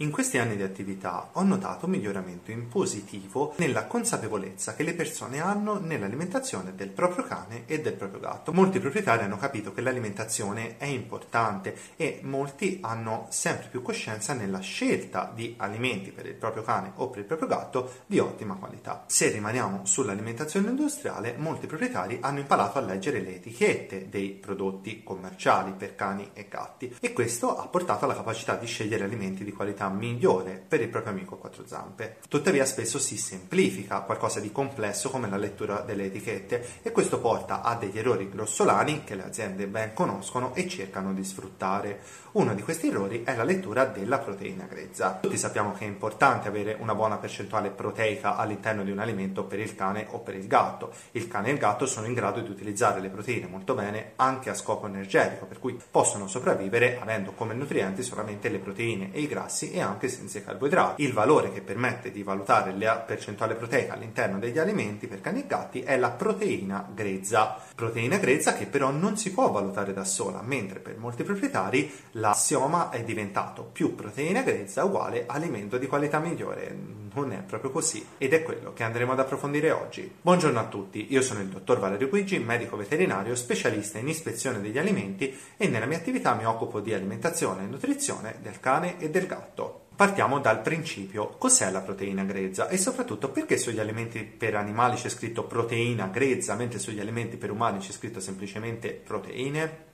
In questi anni di attività ho notato un miglioramento in positivo nella consapevolezza che le persone hanno nell'alimentazione del proprio cane e del proprio gatto. Molti proprietari hanno capito che l'alimentazione è importante e molti hanno sempre più coscienza nella scelta di alimenti per il proprio cane o per il proprio gatto di ottima qualità. Se rimaniamo sull'alimentazione industriale, molti proprietari hanno imparato a leggere le etichette dei prodotti commerciali per cani e gatti e questo ha portato alla capacità di scegliere alimenti di qualità migliore per il proprio amico a quattro zampe. Tuttavia spesso si semplifica qualcosa di complesso come la lettura delle etichette e questo porta a degli errori grossolani che le aziende ben conoscono e cercano di sfruttare. Uno di questi errori è la lettura della proteina grezza. Tutti sappiamo che è importante avere una buona percentuale proteica all'interno di un alimento per il cane o per il gatto. Il cane e il gatto sono in grado di utilizzare le proteine molto bene anche a scopo energetico, per cui possono sopravvivere avendo come nutrienti solamente le proteine e i grassi e anche senza i carboidrati. Il valore che permette di valutare la percentuale proteica all'interno degli alimenti per cani e gatti è la proteina grezza. Proteina grezza che però non si può valutare da sola, mentre per molti proprietari l'assioma è diventato più proteina grezza uguale alimento di qualità migliore. Non è proprio così ed è quello che andremo ad approfondire oggi. Buongiorno a tutti, io sono il dottor Valerio Guigi, medico veterinario specialista in ispezione degli alimenti e nella mia attività mi occupo di alimentazione e nutrizione del cane e del gatto. Partiamo dal principio, cos'è la proteina grezza e soprattutto perché sugli alimenti per animali c'è scritto proteina grezza mentre sugli alimenti per umani c'è scritto semplicemente proteine?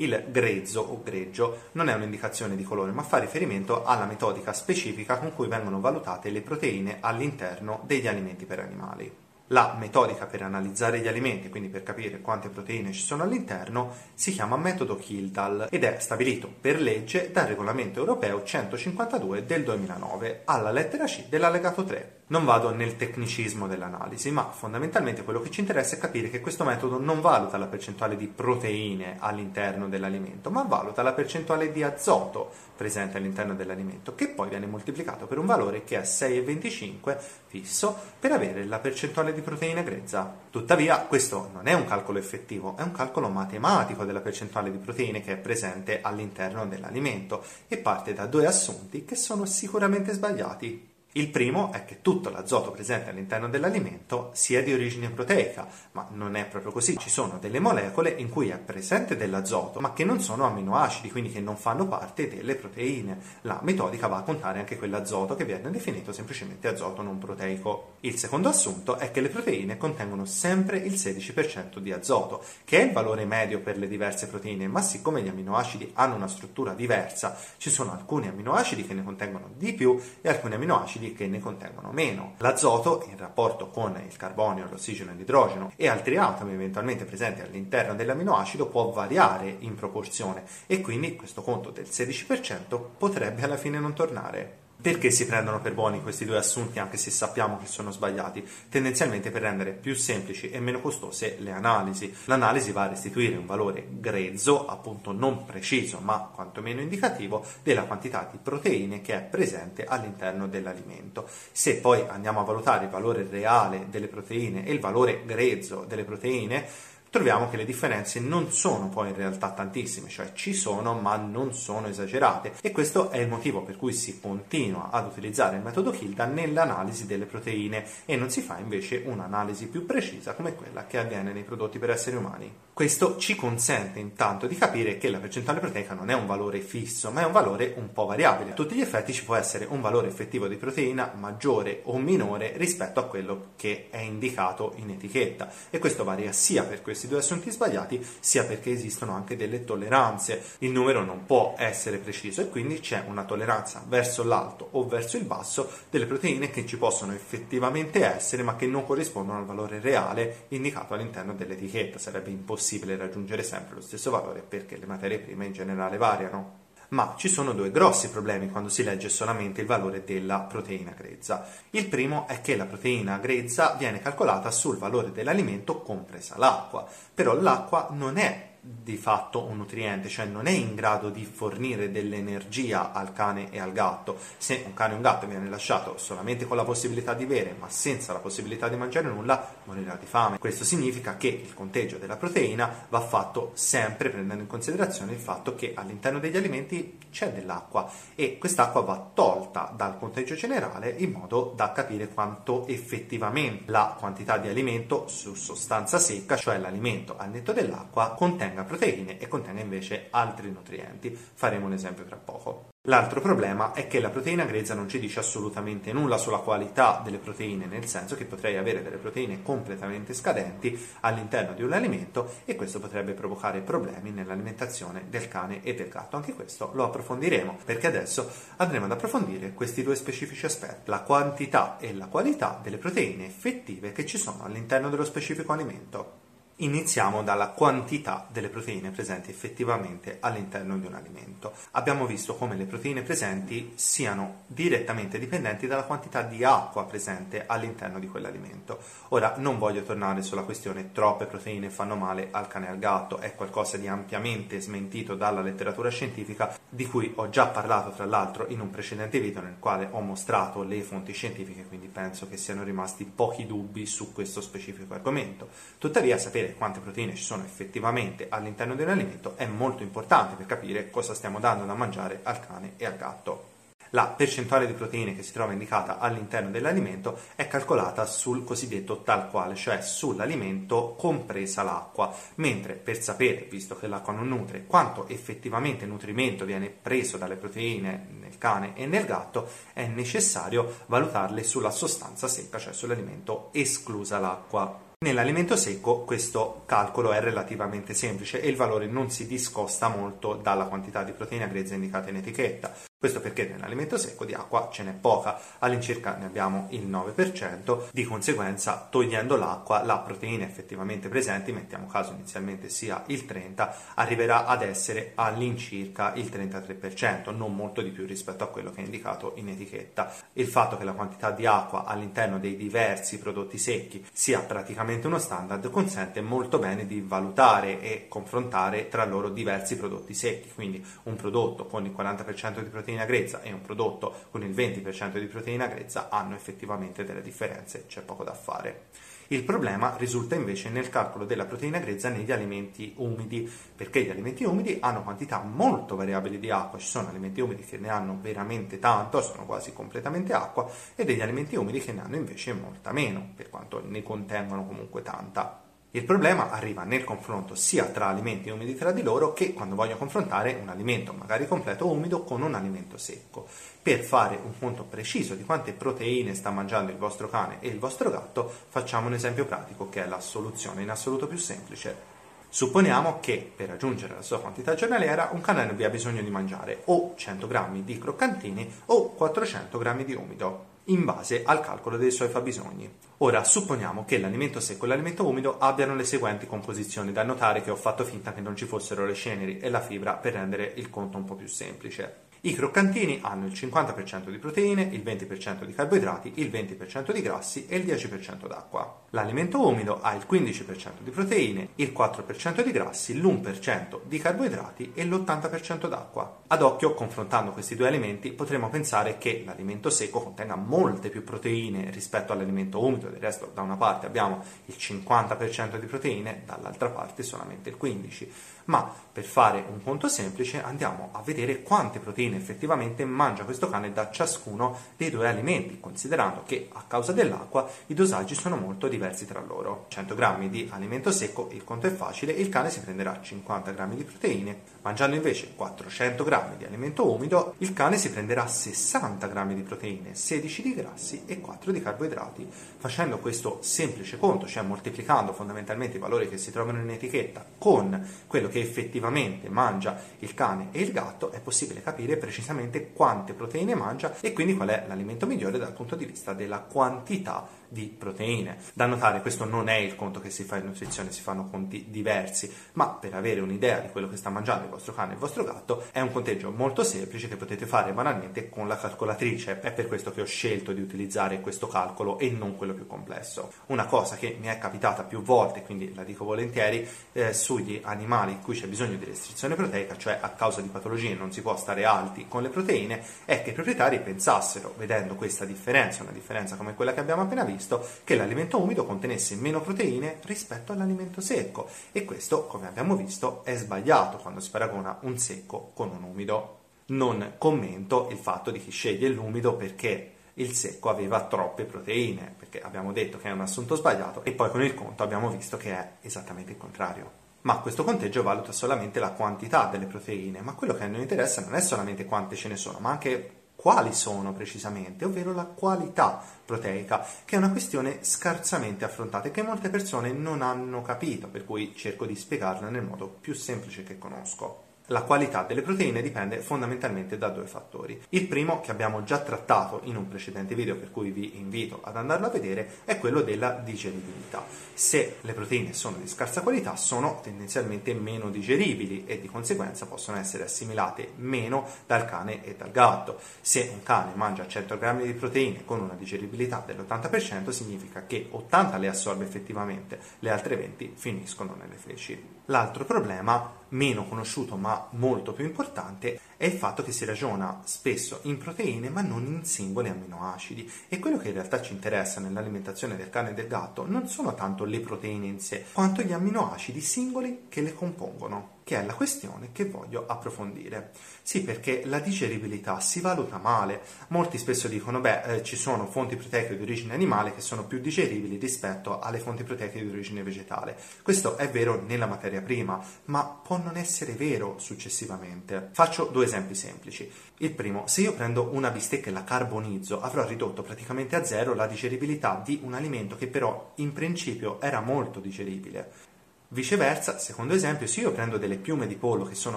Il grezzo o greggio non è un'indicazione di colore, ma fa riferimento alla metodica specifica con cui vengono valutate le proteine all'interno degli alimenti per animali. La metodica per analizzare gli alimenti, quindi per capire quante proteine ci sono all'interno, si chiama metodo Kildall ed è stabilito per legge dal regolamento europeo 152 del 2009 alla lettera C dell'allegato 3. Non vado nel tecnicismo dell'analisi, ma fondamentalmente quello che ci interessa è capire che questo metodo non valuta la percentuale di proteine all'interno dell'alimento, ma valuta la percentuale di azoto presente all'interno dell'alimento, che poi viene moltiplicato per un valore che è 6,25 fisso per avere la percentuale di proteina grezza. Tuttavia, questo non è un calcolo effettivo, è un calcolo matematico della percentuale di proteine che è presente all'interno dell'alimento e parte da due assunti che sono sicuramente sbagliati. Il primo è che tutto l'azoto presente all'interno dell'alimento sia di origine proteica, ma non è proprio così. Ci sono delle molecole in cui è presente dell'azoto, ma che non sono amminoacidi, quindi che non fanno parte delle proteine. La metodica va a contare anche quell'azoto che viene definito semplicemente azoto non proteico. Il secondo assunto è che le proteine contengono sempre il 16% di azoto, che è il valore medio per le diverse proteine, ma siccome gli amminoacidi hanno una struttura diversa, ci sono alcuni amminoacidi che ne contengono di più e alcuni amminoacidi acidi che ne contengono meno. L'azoto, in rapporto con il carbonio, l'ossigeno l'idrogeno e altri atomi eventualmente presenti all'interno dell'aminoacido, può variare in proporzione e quindi questo conto del 16% potrebbe alla fine non tornare. Perché si prendono per buoni questi due assunti anche se sappiamo che sono sbagliati? Tendenzialmente per rendere più semplici e meno costose le analisi. L'analisi va a restituire un valore grezzo, appunto non preciso ma quantomeno indicativo, della quantità di proteine che è presente all'interno dell'alimento. Se poi andiamo a valutare il valore reale delle proteine e il valore grezzo delle proteine, troviamo che le differenze non sono poi in realtà tantissime, cioè ci sono ma non sono esagerate e questo è il motivo per cui si continua ad utilizzare il metodo Hilda nell'analisi delle proteine e non si fa invece un'analisi più precisa come quella che avviene nei prodotti per esseri umani. Questo ci consente intanto di capire che la percentuale proteica non è un valore fisso, ma è un valore un po' variabile. A tutti gli effetti ci può essere un valore effettivo di proteina maggiore o minore rispetto a quello che è indicato in etichetta e questo varia sia per questi due assunti sbagliati, sia perché esistono anche delle tolleranze. Il numero non può essere preciso e quindi c'è una tolleranza verso l'alto o verso il basso delle proteine che ci possono effettivamente essere, ma che non corrispondono al valore reale indicato all'interno dell'etichetta. Sarebbe impossibile possibile raggiungere sempre lo stesso valore perché le materie prime in generale variano. Ma ci sono due grossi problemi quando si legge solamente il valore della proteina grezza. Il primo è che la proteina grezza viene calcolata sul valore dell'alimento compresa l'acqua, però l'acqua non è di fatto un nutriente, cioè non è in grado di fornire dell'energia al cane e al gatto. Se un cane e un gatto viene lasciato solamente con la possibilità di bere, ma senza la possibilità di mangiare nulla, morirà di fame. Questo significa che il conteggio della proteina va fatto sempre prendendo in considerazione il fatto che all'interno degli alimenti c'è dell'acqua e quest'acqua va tolta dal conteggio generale in modo da capire quanto effettivamente la quantità di alimento su sostanza secca, cioè l'alimento al netto dell'acqua, contiene contenga proteine e contenga invece altri nutrienti. Faremo un esempio tra poco. L'altro problema è che la proteina grezza non ci dice assolutamente nulla sulla qualità delle proteine, nel senso che potrei avere delle proteine completamente scadenti all'interno di un alimento e questo potrebbe provocare problemi nell'alimentazione del cane e del gatto. Anche questo lo approfondiremo perché adesso andremo ad approfondire questi due specifici aspetti, la quantità e la qualità delle proteine effettive che ci sono all'interno dello specifico alimento. Iniziamo dalla quantità delle proteine presenti effettivamente all'interno di un alimento. Abbiamo visto come le proteine presenti siano direttamente dipendenti dalla quantità di acqua presente all'interno di quell'alimento. Ora non voglio tornare sulla questione troppe proteine fanno male al cane e al gatto, è qualcosa di ampiamente smentito dalla letteratura scientifica di cui ho già parlato tra l'altro in un precedente video nel quale ho mostrato le fonti scientifiche, quindi penso che siano rimasti pochi dubbi su questo specifico argomento. Tuttavia sapere quante proteine ci sono effettivamente all'interno di un alimento è molto importante per capire cosa stiamo dando da mangiare al cane e al gatto. La percentuale di proteine che si trova indicata all'interno dell'alimento è calcolata sul cosiddetto tal quale, cioè sull'alimento compresa l'acqua, mentre per sapere, visto che l'acqua non nutre, quanto effettivamente nutrimento viene preso dalle proteine nel cane e nel gatto, è necessario valutarle sulla sostanza secca, cioè sull'alimento esclusa l'acqua. Nell'alimento secco questo calcolo è relativamente semplice e il valore non si discosta molto dalla quantità di proteina grezza indicata in etichetta. Questo perché nell'alimento secco di acqua ce n'è poca, all'incirca ne abbiamo il 9%, di conseguenza togliendo l'acqua la proteina effettivamente presente, mettiamo caso inizialmente sia il 30%, arriverà ad essere all'incirca il 33%, non molto di più rispetto a quello che è indicato in etichetta. Il fatto che la quantità di acqua all'interno dei diversi prodotti secchi sia praticamente uno standard consente molto bene di valutare e confrontare tra loro diversi prodotti secchi, quindi un prodotto con il 40% di proteina proteina grezza e un prodotto con il 20% di proteina grezza hanno effettivamente delle differenze, c'è poco da fare. Il problema risulta invece nel calcolo della proteina grezza negli alimenti umidi, perché gli alimenti umidi hanno quantità molto variabili di acqua, ci sono alimenti umidi che ne hanno veramente tanto, sono quasi completamente acqua, e degli alimenti umidi che ne hanno invece molta meno, per quanto ne contengono comunque tanta. Il problema arriva nel confronto sia tra alimenti umidi tra di loro che quando voglio confrontare un alimento magari completo umido con un alimento secco. Per fare un conto preciso di quante proteine sta mangiando il vostro cane e il vostro gatto, facciamo un esempio pratico che è la soluzione in assoluto più semplice. Supponiamo che per raggiungere la sua quantità giornaliera un cane abbia bisogno di mangiare o 100 g di croccantini o 400 g di umido in base al calcolo dei suoi fabbisogni. Ora, supponiamo che l'alimento secco e l'alimento umido abbiano le seguenti composizioni, da notare che ho fatto finta che non ci fossero le ceneri e la fibra per rendere il conto un po' più semplice. I croccantini hanno il 50% di proteine, il 20% di carboidrati, il 20% di grassi e il 10% d'acqua. L'alimento umido ha il 15% di proteine, il 4% di grassi, l'1% di carboidrati e l'80% d'acqua. Ad occhio, confrontando questi due alimenti, potremmo pensare che l'alimento secco contenga molte più proteine rispetto all'alimento umido, del resto da una parte abbiamo il 50% di proteine, dall'altra parte solamente il 15% ma per fare un conto semplice andiamo a vedere quante proteine effettivamente mangia questo cane da ciascuno dei due alimenti, considerando che a causa dell'acqua i dosaggi sono molto diversi tra loro. 100 g di alimento secco, il conto è facile, il cane si prenderà 50 g di proteine, mangiando invece 400 g di alimento umido, il cane si prenderà 60 g di proteine, 16 di grassi e 4 di carboidrati. Facendo questo semplice conto, cioè moltiplicando fondamentalmente i valori che si trovano in etichetta con quello che effettivamente mangia il cane e il gatto, è possibile capire precisamente quante proteine mangia e quindi qual è l'alimento migliore dal punto di vista della quantità di proteine. Da notare, questo non è il conto che si fa in nutrizione, si fanno conti diversi, ma per avere un'idea di quello che sta mangiando il vostro cane e il vostro gatto è un conteggio molto semplice che potete fare banalmente con la calcolatrice. È per questo che ho scelto di utilizzare questo calcolo e non quello più complesso. Una cosa che mi è capitata più volte, quindi la dico volentieri, eh, sugli animali in cui c'è bisogno di restrizione proteica, cioè a causa di patologie non si può stare alti con le proteine, è che i proprietari pensassero, vedendo questa differenza, una differenza come quella che abbiamo appena visto, che l'alimento umido contenesse meno proteine rispetto all'alimento secco. E questo, come abbiamo visto, è sbagliato quando si paragona un secco con un umido. Non commento il fatto di chi sceglie l'umido perché il secco aveva troppe proteine, perché abbiamo detto che è un assunto sbagliato e poi con il conto abbiamo visto che è esattamente il contrario. Ma questo conteggio valuta solamente la quantità delle proteine, ma quello che a noi interessa non è solamente quante ce ne sono, ma anche quali sono precisamente, ovvero la qualità proteica, che è una questione scarsamente affrontata e che molte persone non hanno capito, per cui cerco di spiegarla nel modo più semplice che conosco. La qualità delle proteine dipende fondamentalmente da due fattori. Il primo, che abbiamo già trattato in un precedente video, per cui vi invito ad andarlo a vedere, è quello della digeribilità. Se le proteine sono di scarsa qualità, sono tendenzialmente meno digeribili e di conseguenza possono essere assimilate meno dal cane e dal gatto. Se un cane mangia 100 grammi di proteine con una digeribilità dell'80%, significa che 80 le assorbe effettivamente, le altre 20 finiscono nelle feci. L'altro problema, meno conosciuto ma molto più importante, è il fatto che si ragiona spesso in proteine ma non in singoli amminoacidi e quello che in realtà ci interessa nell'alimentazione del cane e del gatto non sono tanto le proteine in sé, quanto gli amminoacidi singoli che le compongono che è la questione che voglio approfondire. Sì, perché la digeribilità si valuta male. Molti spesso dicono, beh, eh, ci sono fonti proteiche di origine animale che sono più digeribili rispetto alle fonti proteiche di origine vegetale. Questo è vero nella materia prima, ma può non essere vero successivamente. Faccio due esempi semplici. Il primo, se io prendo una bistecca e la carbonizzo, avrò ridotto praticamente a zero la digeribilità di un alimento che però in principio era molto digeribile. Viceversa, secondo esempio, se io prendo delle piume di pollo che sono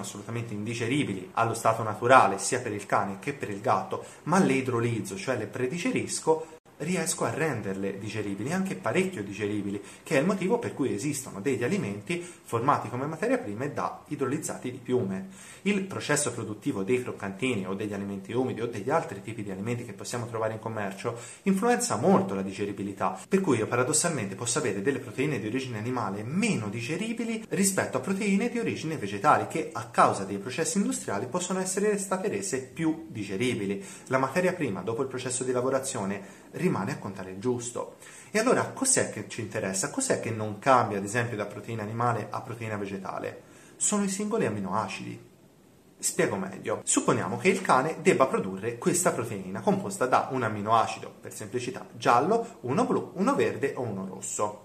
assolutamente indigeribili allo stato naturale sia per il cane che per il gatto, ma le idrolizzo, cioè le predigerisco, riesco a renderle digeribili, anche parecchio digeribili, che è il motivo per cui esistono degli alimenti formati come materia prima da idrolizzati di piume. Il processo produttivo dei croccantini o degli alimenti umidi o degli altri tipi di alimenti che possiamo trovare in commercio influenza molto la digeribilità, per cui io paradossalmente posso avere delle proteine di origine animale meno digeribili rispetto a proteine di origine vegetale che a causa dei processi industriali possono essere state rese più digeribili. La materia prima dopo il processo di lavorazione rimane a contare il giusto. E allora cos'è che ci interessa? Cos'è che non cambia, ad esempio, da proteina animale a proteina vegetale? Sono i singoli amminoacidi. Spiego meglio. Supponiamo che il cane debba produrre questa proteina composta da un amminoacido, per semplicità, giallo, uno blu, uno verde o uno rosso.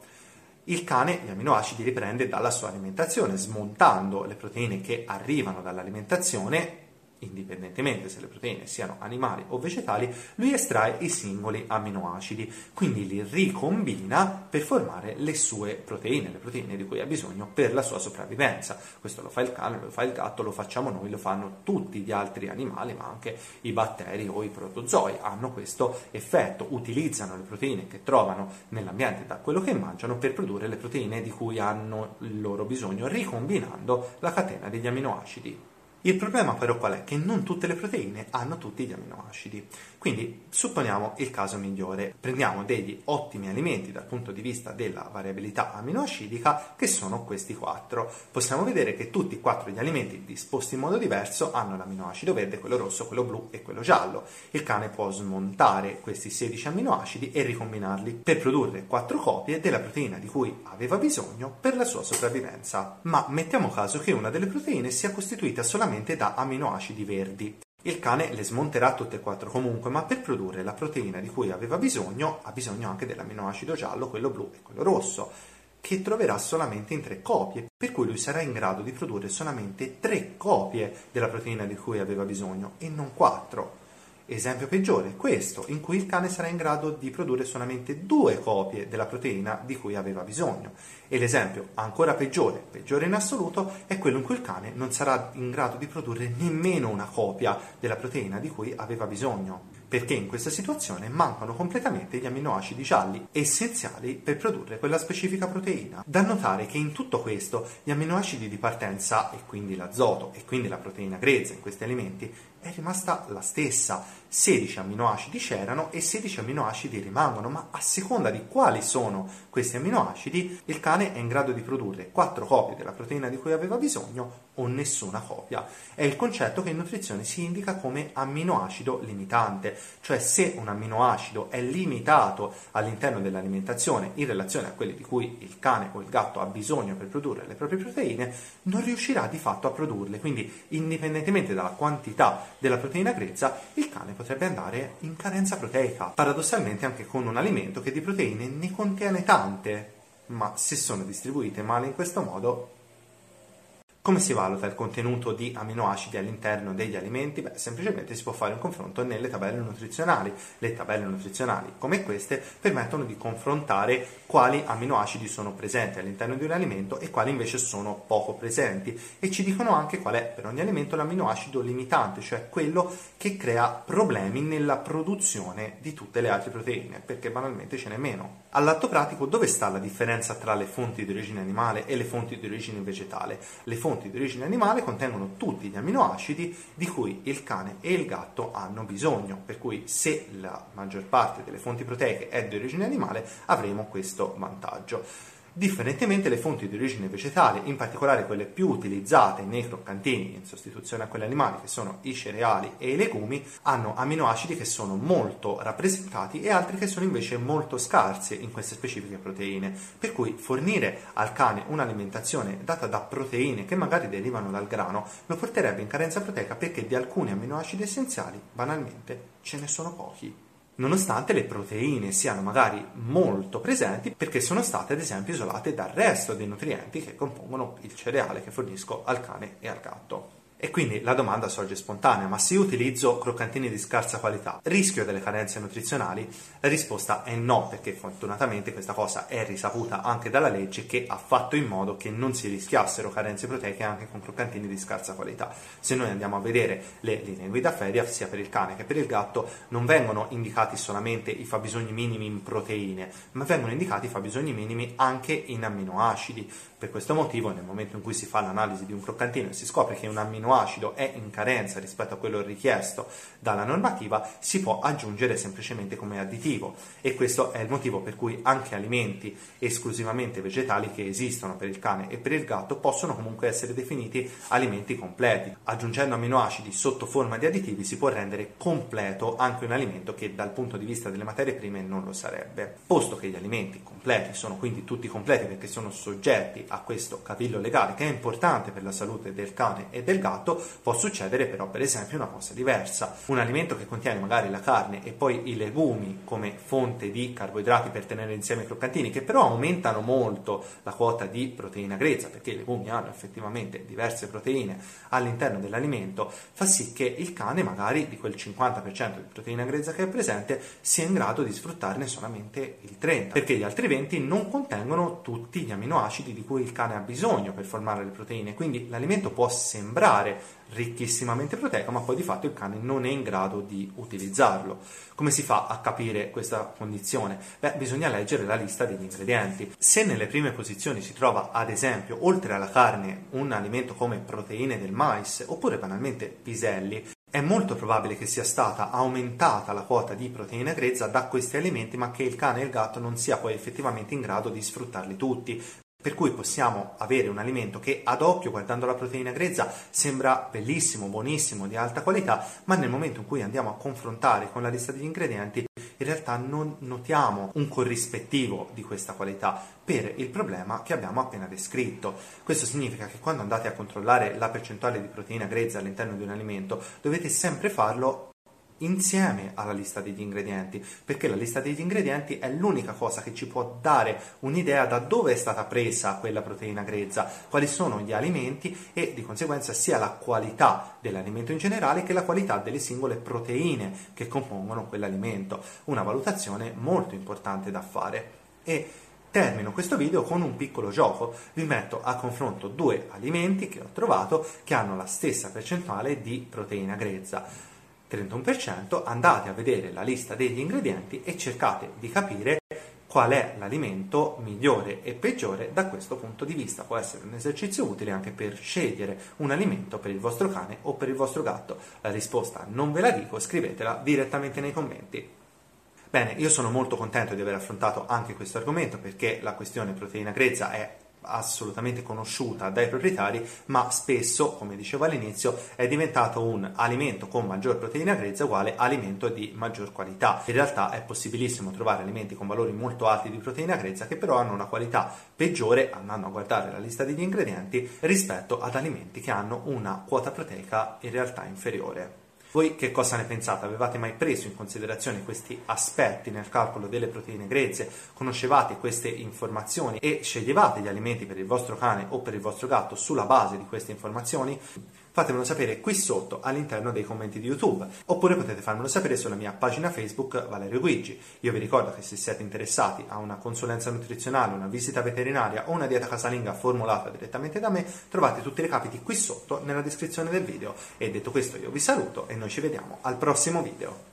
Il cane gli amminoacidi li prende dalla sua alimentazione, smontando le proteine che arrivano dall'alimentazione indipendentemente se le proteine siano animali o vegetali, lui estrae i singoli amminoacidi, quindi li ricombina per formare le sue proteine, le proteine di cui ha bisogno per la sua sopravvivenza. Questo lo fa il cane, lo fa il gatto, lo facciamo noi, lo fanno tutti gli altri animali, ma anche i batteri o i protozoi hanno questo effetto, utilizzano le proteine che trovano nell'ambiente da quello che mangiano per produrre le proteine di cui hanno il loro bisogno, ricombinando la catena degli amminoacidi. Il problema però qual è? Che non tutte le proteine hanno tutti gli amminoacidi. Quindi supponiamo il caso migliore. Prendiamo degli ottimi alimenti dal punto di vista della variabilità amminoacidica che sono questi quattro. Possiamo vedere che tutti e quattro gli alimenti disposti in modo diverso hanno l'amminoacido verde, quello rosso, quello blu e quello giallo. Il cane può smontare questi 16 amminoacidi e ricombinarli per produrre quattro copie della proteina di cui aveva bisogno per la sua sopravvivenza. Ma mettiamo caso che una delle proteine sia costituita solamente da amminoacidi verdi. Il cane le smonterà tutte e quattro comunque, ma per produrre la proteina di cui aveva bisogno, ha bisogno anche dell'amminoacido giallo, quello blu e quello rosso, che troverà solamente in tre copie, per cui lui sarà in grado di produrre solamente tre copie della proteina di cui aveva bisogno e non quattro. Esempio peggiore, questo, in cui il cane sarà in grado di produrre solamente due copie della proteina di cui aveva bisogno. E l'esempio ancora peggiore, peggiore in assoluto, è quello in cui il cane non sarà in grado di produrre nemmeno una copia della proteina di cui aveva bisogno. perché in questa situazione mancano completamente gli amminoacidi gialli, essenziali per produrre quella specifica proteina. Da notare che in tutto questo gli amminoacidi di partenza, e quindi l'azoto e quindi la proteina grezza in questi alimenti, è rimasta la stessa. 16 amminoacidi c'erano e 16 amminoacidi rimangono, ma a seconda di quali sono questi amminoacidi, il cane è in grado di produrre 4 copie della proteina di cui aveva bisogno o nessuna copia. È il concetto che in nutrizione si indica come amminoacido limitante, cioè se un amminoacido è limitato all'interno dell'alimentazione in relazione a quelli di cui il cane o il gatto ha bisogno per produrre le proprie proteine, non riuscirà di fatto a produrle. Quindi, indipendentemente dalla quantità della proteina grezza, il cane potrebbe andare in carenza proteica, paradossalmente anche con un alimento che di proteine ne contiene tante, ma se sono distribuite male in questo modo come si valuta il contenuto di aminoacidi all'interno degli alimenti? Beh, semplicemente si può fare un confronto nelle tabelle nutrizionali. Le tabelle nutrizionali, come queste, permettono di confrontare quali aminoacidi sono presenti all'interno di un alimento e quali invece sono poco presenti e ci dicono anche qual è per ogni alimento l'aminoacido limitante, cioè quello che crea problemi nella produzione di tutte le altre proteine, perché banalmente ce n'è meno. All'atto pratico, dove sta la differenza tra le fonti di origine animale e le fonti di origine vegetale? Le fonti fonti di origine animale contengono tutti gli amminoacidi di cui il cane e il gatto hanno bisogno, per cui se la maggior parte delle fonti proteiche è di origine animale avremo questo vantaggio. Differentemente le fonti di origine vegetale, in particolare quelle più utilizzate nei croccantini in sostituzione a quelle animali, che sono i cereali e i legumi, hanno amminoacidi che sono molto rappresentati e altri che sono invece molto scarsi in queste specifiche proteine. Per cui fornire al cane un'alimentazione data da proteine che magari derivano dal grano lo porterebbe in carenza proteica perché di alcuni amminoacidi essenziali banalmente ce ne sono pochi nonostante le proteine siano magari molto presenti perché sono state ad esempio isolate dal resto dei nutrienti che compongono il cereale che fornisco al cane e al gatto. E quindi la domanda sorge spontanea, ma se io utilizzo croccantini di scarsa qualità, rischio delle carenze nutrizionali? La risposta è no, perché fortunatamente questa cosa è risaputa anche dalla legge che ha fatto in modo che non si rischiassero carenze proteiche anche con croccantini di scarsa qualità. Se noi andiamo a vedere le linee guida feria, sia per il cane che per il gatto, non vengono indicati solamente i fabbisogni minimi in proteine, ma vengono indicati i fabbisogni minimi anche in amminoacidi. Per questo motivo, nel momento in cui si fa l'analisi di un croccantino e si scopre che un amminoacido è in carenza rispetto a quello richiesto dalla normativa, si può aggiungere semplicemente come additivo. E questo è il motivo per cui anche alimenti esclusivamente vegetali che esistono per il cane e per il gatto possono comunque essere definiti alimenti completi. Aggiungendo amminoacidi sotto forma di additivi si può rendere completo anche un alimento che dal punto di vista delle materie prime non lo sarebbe. Posto che gli alimenti completi sono quindi tutti completi perché sono soggetti a questo cavillo legale che è importante per la salute del cane e del gatto, può succedere però per esempio una cosa diversa. Un alimento che contiene magari la carne e poi i legumi come fonte di carboidrati per tenere insieme i croccantini, che però aumentano molto la quota di proteina grezza, perché i legumi hanno effettivamente diverse proteine all'interno dell'alimento, fa sì che il cane magari di quel 50% di proteina grezza che è presente sia in grado di sfruttarne solamente il 30%, perché gli altri 20 non contengono tutti gli amminoacidi di cui il cane ha bisogno per formare le proteine, quindi l'alimento può sembrare ricchissimamente proteico, ma poi di fatto il cane non è in grado di utilizzarlo. Come si fa a capire questa condizione? Beh, bisogna leggere la lista degli ingredienti. Se nelle prime posizioni si trova, ad esempio, oltre alla carne, un alimento come proteine del mais oppure banalmente piselli, è molto probabile che sia stata aumentata la quota di proteina grezza da questi alimenti, ma che il cane e il gatto non sia poi effettivamente in grado di sfruttarli tutti. Per cui possiamo avere un alimento che ad occhio, guardando la proteina grezza, sembra bellissimo, buonissimo, di alta qualità, ma nel momento in cui andiamo a confrontare con la lista degli ingredienti, in realtà non notiamo un corrispettivo di questa qualità per il problema che abbiamo appena descritto. Questo significa che quando andate a controllare la percentuale di proteina grezza all'interno di un alimento, dovete sempre farlo insieme alla lista degli ingredienti, perché la lista degli ingredienti è l'unica cosa che ci può dare un'idea da dove è stata presa quella proteina grezza, quali sono gli alimenti e di conseguenza sia la qualità dell'alimento in generale che la qualità delle singole proteine che compongono quell'alimento. Una valutazione molto importante da fare. E Termino questo video con un piccolo gioco. Vi metto a confronto due alimenti che ho trovato che hanno la stessa percentuale di proteina grezza 31%, andate a vedere la lista degli ingredienti e cercate di capire qual è l'alimento migliore e peggiore da questo punto di vista. Può essere un esercizio utile anche per scegliere un alimento per il vostro cane o per il vostro gatto. La risposta non ve la dico, scrivetela direttamente nei commenti. Bene, io sono molto contento di aver affrontato anche questo argomento perché la questione proteina grezza è assolutamente conosciuta dai proprietari, ma spesso, come dicevo all'inizio, è diventato un alimento con maggior proteina grezza uguale alimento di maggior qualità. In realtà è possibilissimo trovare alimenti con valori molto alti di proteina grezza che però hanno una qualità peggiore, andando a guardare la lista degli ingredienti, rispetto ad alimenti che hanno una quota proteica in realtà inferiore. Voi che cosa ne pensate? Avevate mai preso in considerazione questi aspetti nel calcolo delle proteine grezze? Conoscevate queste informazioni e sceglievate gli alimenti per il vostro cane o per il vostro gatto sulla base di queste informazioni? Fatemelo sapere qui sotto all'interno dei commenti di YouTube oppure potete farmelo sapere sulla mia pagina Facebook Valerio Guigi. Io vi ricordo che se siete interessati a una consulenza nutrizionale, una visita veterinaria o una dieta casalinga formulata direttamente da me, trovate tutti i recapiti qui sotto nella descrizione del video. E detto questo io vi saluto e noi ci vediamo al prossimo video.